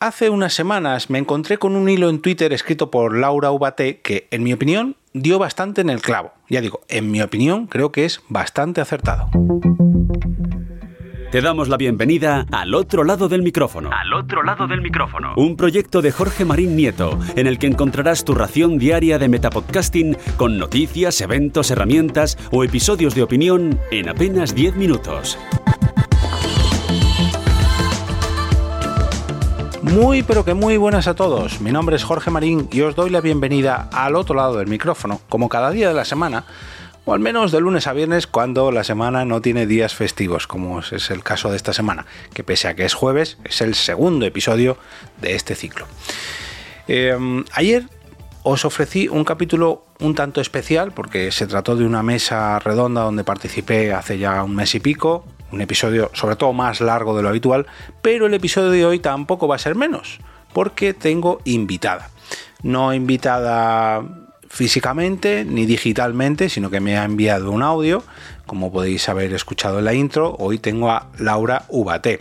hace unas semanas me encontré con un hilo en Twitter escrito por Laura Ubate que, en mi opinión, dio bastante en el clavo. Ya digo, en mi opinión, creo que es bastante acertado. Te damos la bienvenida al otro lado del micrófono. Al otro lado del micrófono. Un proyecto de Jorge Marín Nieto, en el que encontrarás tu ración diaria de metapodcasting con noticias, eventos, herramientas o episodios de opinión en apenas 10 minutos. Muy pero que muy buenas a todos. Mi nombre es Jorge Marín y os doy la bienvenida al otro lado del micrófono, como cada día de la semana o al menos de lunes a viernes cuando la semana no tiene días festivos, como es el caso de esta semana, que pese a que es jueves, es el segundo episodio de este ciclo. Em, ayer os ofrecí un capítulo un tanto especial porque se trató de una mesa redonda donde participé hace ya un mes y pico, un episodio sobre todo más largo de lo habitual, pero el episodio de hoy tampoco va a ser menos, porque tengo invitada. No invitada físicamente ni digitalmente, sino que me ha enviado un audio, como podéis haber escuchado en la intro. Hoy tengo a Laura Ubate,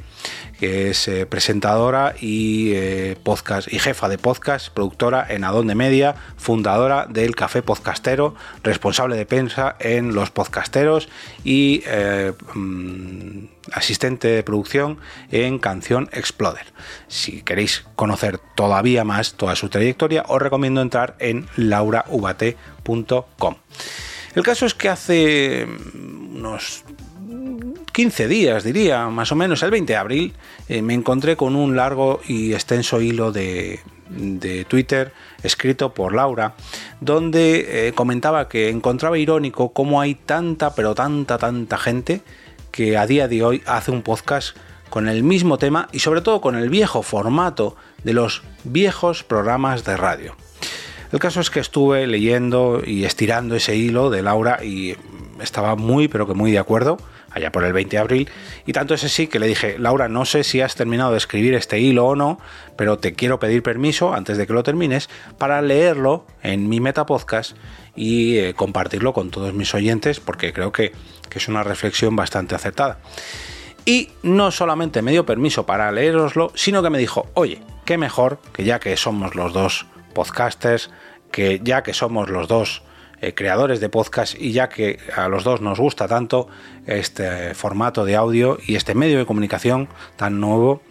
que es eh, presentadora y eh, podcast y jefa de podcast, productora en Adonde Media, fundadora del Café Podcastero, responsable de prensa en Los Podcasteros y eh, mm, asistente de producción en Canción Exploder. Si queréis conocer todavía más toda su trayectoria, os recomiendo entrar en lauraubate.com. El caso es que hace unos 15 días, diría, más o menos, el 20 de abril, eh, me encontré con un largo y extenso hilo de, Twitter escrito por Laura, donde eh, comentaba que encontraba irónico cómo hay tanta, pero tanta, tanta gente que a día de hoy hace un podcast con el mismo tema y sobre todo con el viejo formato de los viejos programas de radio. El caso es que estuve leyendo y estirando ese hilo de Laura y estaba muy, pero que muy de acuerdo allá por el 20 de abril. Y tanto es así que le dije, Laura, no sé si has terminado de escribir este hilo o no, pero te quiero pedir permiso antes de que lo termines para leerlo en mi metapodcast y eh, compartirlo con todos mis oyentes porque creo que, que es una reflexión bastante acertada. Y no solamente me dio permiso para leeroslo, sino que me dijo, oye, qué mejor que ya que somos los dos podcasters, que ya que somos los dos eh, creadores de podcast y ya que a los dos nos gusta tanto este formato de audio y este medio de comunicación tan nuevo,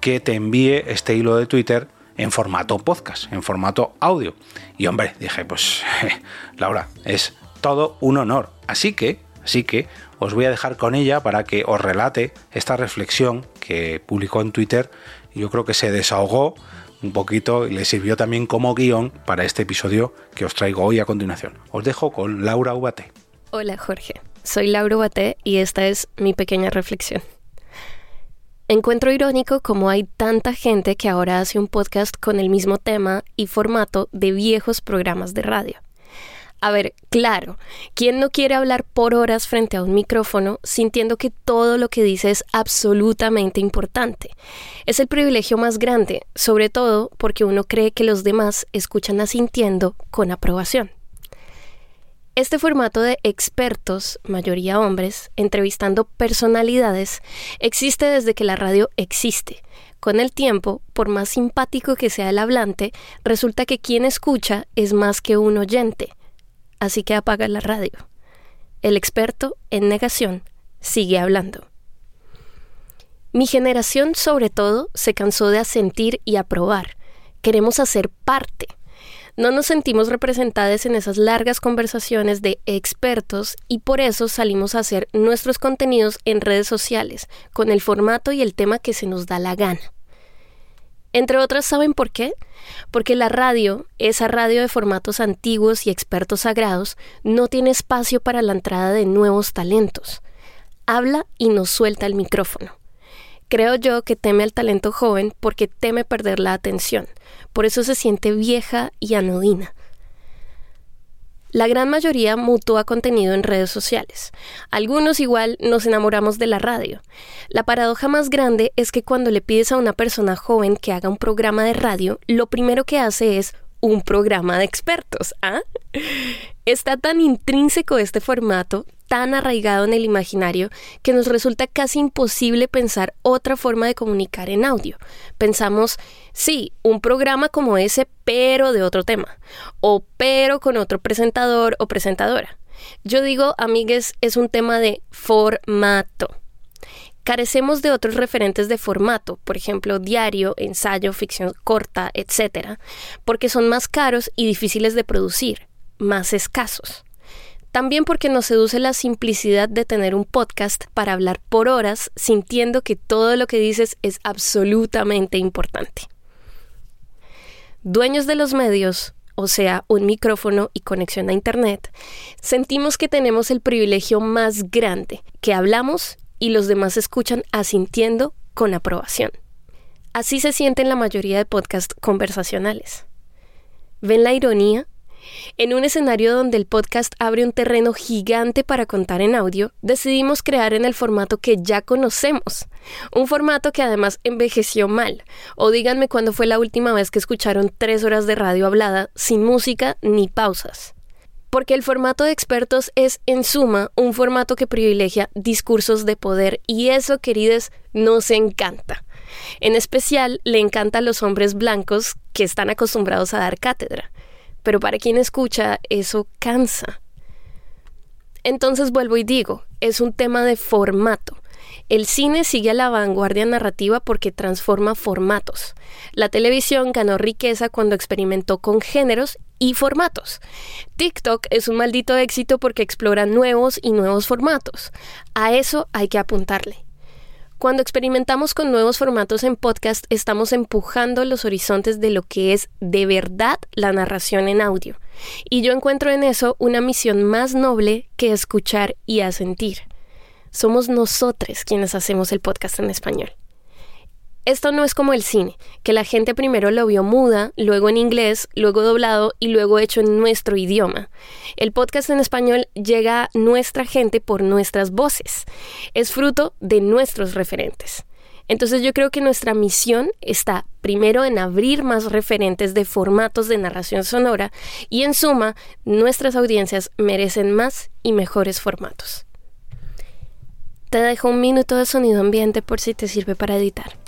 que te envíe este hilo de Twitter en formato podcast, en formato audio. Y hombre, dije, pues Laura, es todo un honor. Así que, así que os voy a dejar con ella para que os relate esta reflexión que publicó en Twitter. Yo creo que se desahogó un poquito y le sirvió también como guion para este episodio que os traigo hoy a continuación. Os dejo con Laura Ubate. Hola Jorge, soy Laura Ubate y esta es mi pequeña reflexión. Encuentro irónico cómo hay tanta gente que ahora hace un podcast con el mismo tema y formato de viejos programas de radio. A ver, claro, ¿quién no quiere hablar por horas frente a un micrófono sintiendo que todo lo que dice es absolutamente importante? Es el privilegio más grande, sobre todo porque uno cree que los demás escuchan asintiendo con aprobación. Este formato de expertos, mayoría hombres, entrevistando personalidades, existe desde que la radio existe. Con el tiempo, por más simpático que sea el hablante, resulta que quien escucha es más que un oyente así que apaga la radio. El experto, en negación, sigue hablando. Mi generación, sobre todo, se cansó de asentir y aprobar. Queremos hacer parte. No nos sentimos representadas en esas largas conversaciones de expertos y por eso salimos a hacer nuestros contenidos en redes sociales, con el formato y el tema que se nos da la gana. Entre otras, ¿saben por qué? Porque la radio, esa radio de formatos antiguos y expertos sagrados, no tiene espacio para la entrada de nuevos talentos. Habla y nos suelta el micrófono. Creo yo que teme al talento joven porque teme perder la atención. Por eso se siente vieja y anodina. La gran mayoría mutúa contenido en redes sociales. Algunos igual nos enamoramos de la radio. La paradoja más grande es que cuando le pides a una persona joven que haga un programa de radio, lo primero que hace es un programa de expertos. ¿ah? Está tan intrínseco este formato, tan arraigado en el imaginario que nos resulta casi imposible pensar otra forma de comunicar en audio. Pensamos, sí, un programa como ese, pero de otro tema, o pero con otro presentador o presentadora. Yo digo, amigues, es un tema de formato. Carecemos de otros referentes de formato, por ejemplo, diario, ensayo, ficción corta, etc., porque son más caros y difíciles de producir, más escasos. También porque nos seduce la simplicidad de tener un podcast para hablar por horas sintiendo que todo lo que dices es absolutamente importante. Dueños de los medios, o sea, un micrófono y conexión a Internet, sentimos que tenemos el privilegio más grande, que hablamos y los demás escuchan asintiendo con aprobación. Así se sienten la mayoría de podcasts conversacionales. ¿Ven la ironía? En un escenario donde el podcast abre un terreno gigante para contar en audio, decidimos crear en el formato que ya conocemos. Un formato que además envejeció mal. O díganme cuándo fue la última vez que escucharon tres horas de radio hablada sin música ni pausas. Porque el formato de expertos es, en suma, un formato que privilegia discursos de poder y eso, queridos, nos encanta. En especial, le encanta a los hombres blancos que están acostumbrados a dar cátedra pero para quien escucha eso cansa. Entonces vuelvo y digo, es un tema de formato. El cine sigue a la vanguardia narrativa porque transforma formatos. La televisión ganó riqueza cuando experimentó con géneros y formatos. TikTok es un maldito éxito porque explora nuevos y nuevos formatos. A eso hay que apuntarle. Cuando experimentamos con nuevos formatos en podcast, estamos empujando los horizontes de lo que es de verdad la narración en audio. Y yo encuentro en eso una misión más noble que escuchar y asentir. Somos nosotros quienes hacemos el podcast en español. Esto no es como el cine, que la gente primero lo vio muda, luego en inglés, luego doblado y luego hecho en nuestro idioma. El podcast en español llega a nuestra gente por nuestras voces. Es fruto de nuestros referentes. Entonces yo creo que nuestra misión está primero en abrir más referentes de formatos de narración sonora y en suma, nuestras audiencias merecen más y mejores formatos. Te dejo un minuto de sonido ambiente por si te sirve para editar.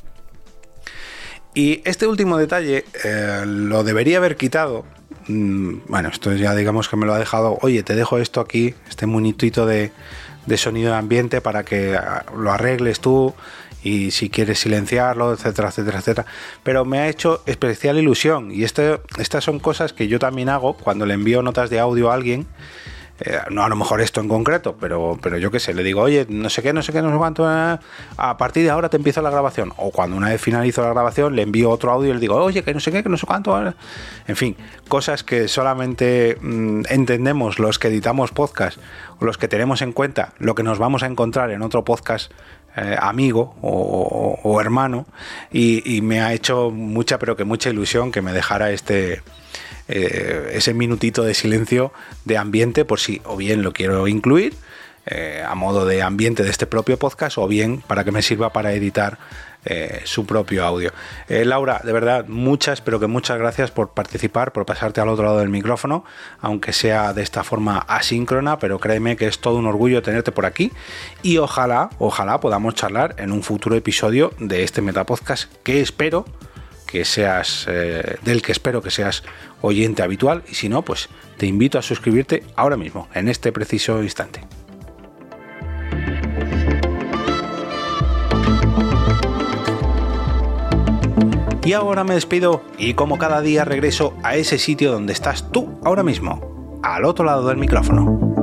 Y este último detalle eh, lo debería haber quitado. Mm, bueno, esto ya digamos que me lo ha dejado. Oye, te dejo esto aquí, este monitito de, de sonido de ambiente para que ah, lo arregles tú y si quieres silenciarlo, etcétera, etcétera, etcétera. Pero me ha hecho especial ilusión y este, estas son cosas que yo también hago cuando le envío notas de audio a alguien eh, no a lo mejor esto en concreto, pero, pero yo qué sé, le digo, oye, no sé qué, no sé qué, no sé cuánto, eh, a partir de ahora te empiezo la grabación. O cuando una vez finalizo la grabación, le envío otro audio y le digo, oye, que no sé qué, que no sé cuánto. En fin, cosas que solamente mm, entendemos los que editamos podcast o los que tenemos en cuenta lo que nos vamos a encontrar en otro podcast eh, amigo o, hermano y, me ha hecho mucha pero que mucha ilusión que me dejara este eh, ese minutito de silencio de ambiente por si o bien lo quiero incluir eh, a modo de ambiente de este propio podcast o bien para que me sirva para editar eh, su propio audio. Laura, de verdad, muchas, pero que muchas gracias por participar, por pasarte al otro lado del micrófono, aunque sea de esta forma asíncrona, pero créeme que es todo un orgullo tenerte por aquí y ojalá, ojalá podamos charlar en un futuro episodio de este Metapodcast que espero que seas eh, del que espero que seas oyente habitual y si no, pues te invito a suscribirte ahora mismo, en este preciso instante. Y ahora me despido y como cada día regreso a ese sitio donde estás tú ahora mismo, al otro lado del micrófono.